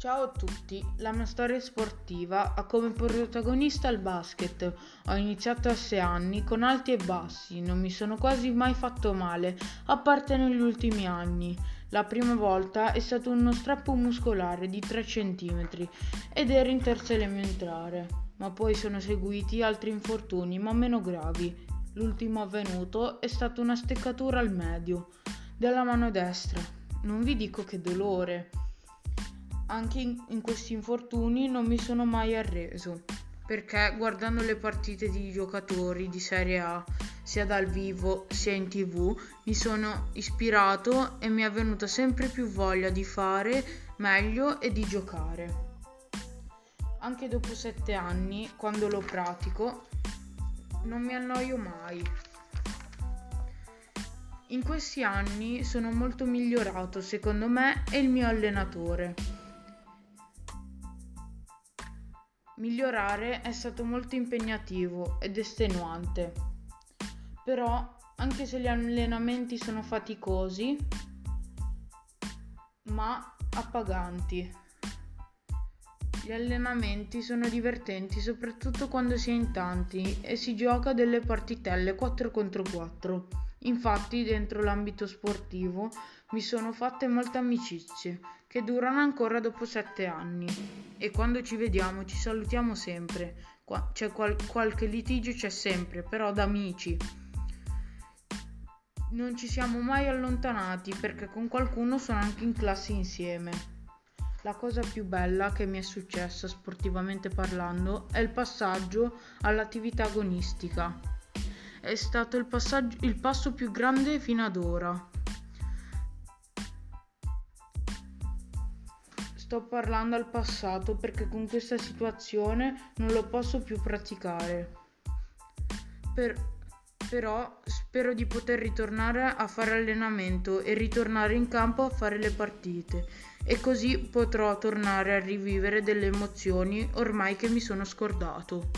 Ciao a tutti, la mia storia sportiva ha come protagonista il basket. Ho iniziato a 6 anni con alti e bassi, non mi sono quasi mai fatto male, a parte negli ultimi anni. La prima volta è stato uno strappo muscolare di 3 cm ed ero in terza elementare, ma poi sono seguiti altri infortuni ma meno gravi. L'ultimo avvenuto è stata una steccatura al medio della mano destra. Non vi dico che dolore anche in, in questi infortuni non mi sono mai arreso, perché guardando le partite di giocatori di Serie A, sia dal vivo sia in tv, mi sono ispirato e mi è venuta sempre più voglia di fare meglio e di giocare. Anche dopo sette anni, quando lo pratico, non mi annoio mai. In questi anni sono molto migliorato, secondo me, e il mio allenatore. Migliorare è stato molto impegnativo ed estenuante, però anche se gli allenamenti sono faticosi, ma appaganti. Gli allenamenti sono divertenti soprattutto quando si è in tanti e si gioca delle partitelle 4 contro 4. Infatti dentro l'ambito sportivo mi sono fatte molte amicizie che durano ancora dopo sette anni e quando ci vediamo ci salutiamo sempre. Qua, c'è qual- qualche litigio, c'è sempre, però da amici. Non ci siamo mai allontanati perché con qualcuno sono anche in classe insieme. La cosa più bella che mi è successa sportivamente parlando è il passaggio all'attività agonistica. È stato il, il passo più grande fino ad ora Sto parlando al passato perché con questa situazione non lo posso più praticare. Per, però spero di poter ritornare a fare allenamento e ritornare in campo a fare le partite e così potrò tornare a rivivere delle emozioni ormai che mi sono scordato.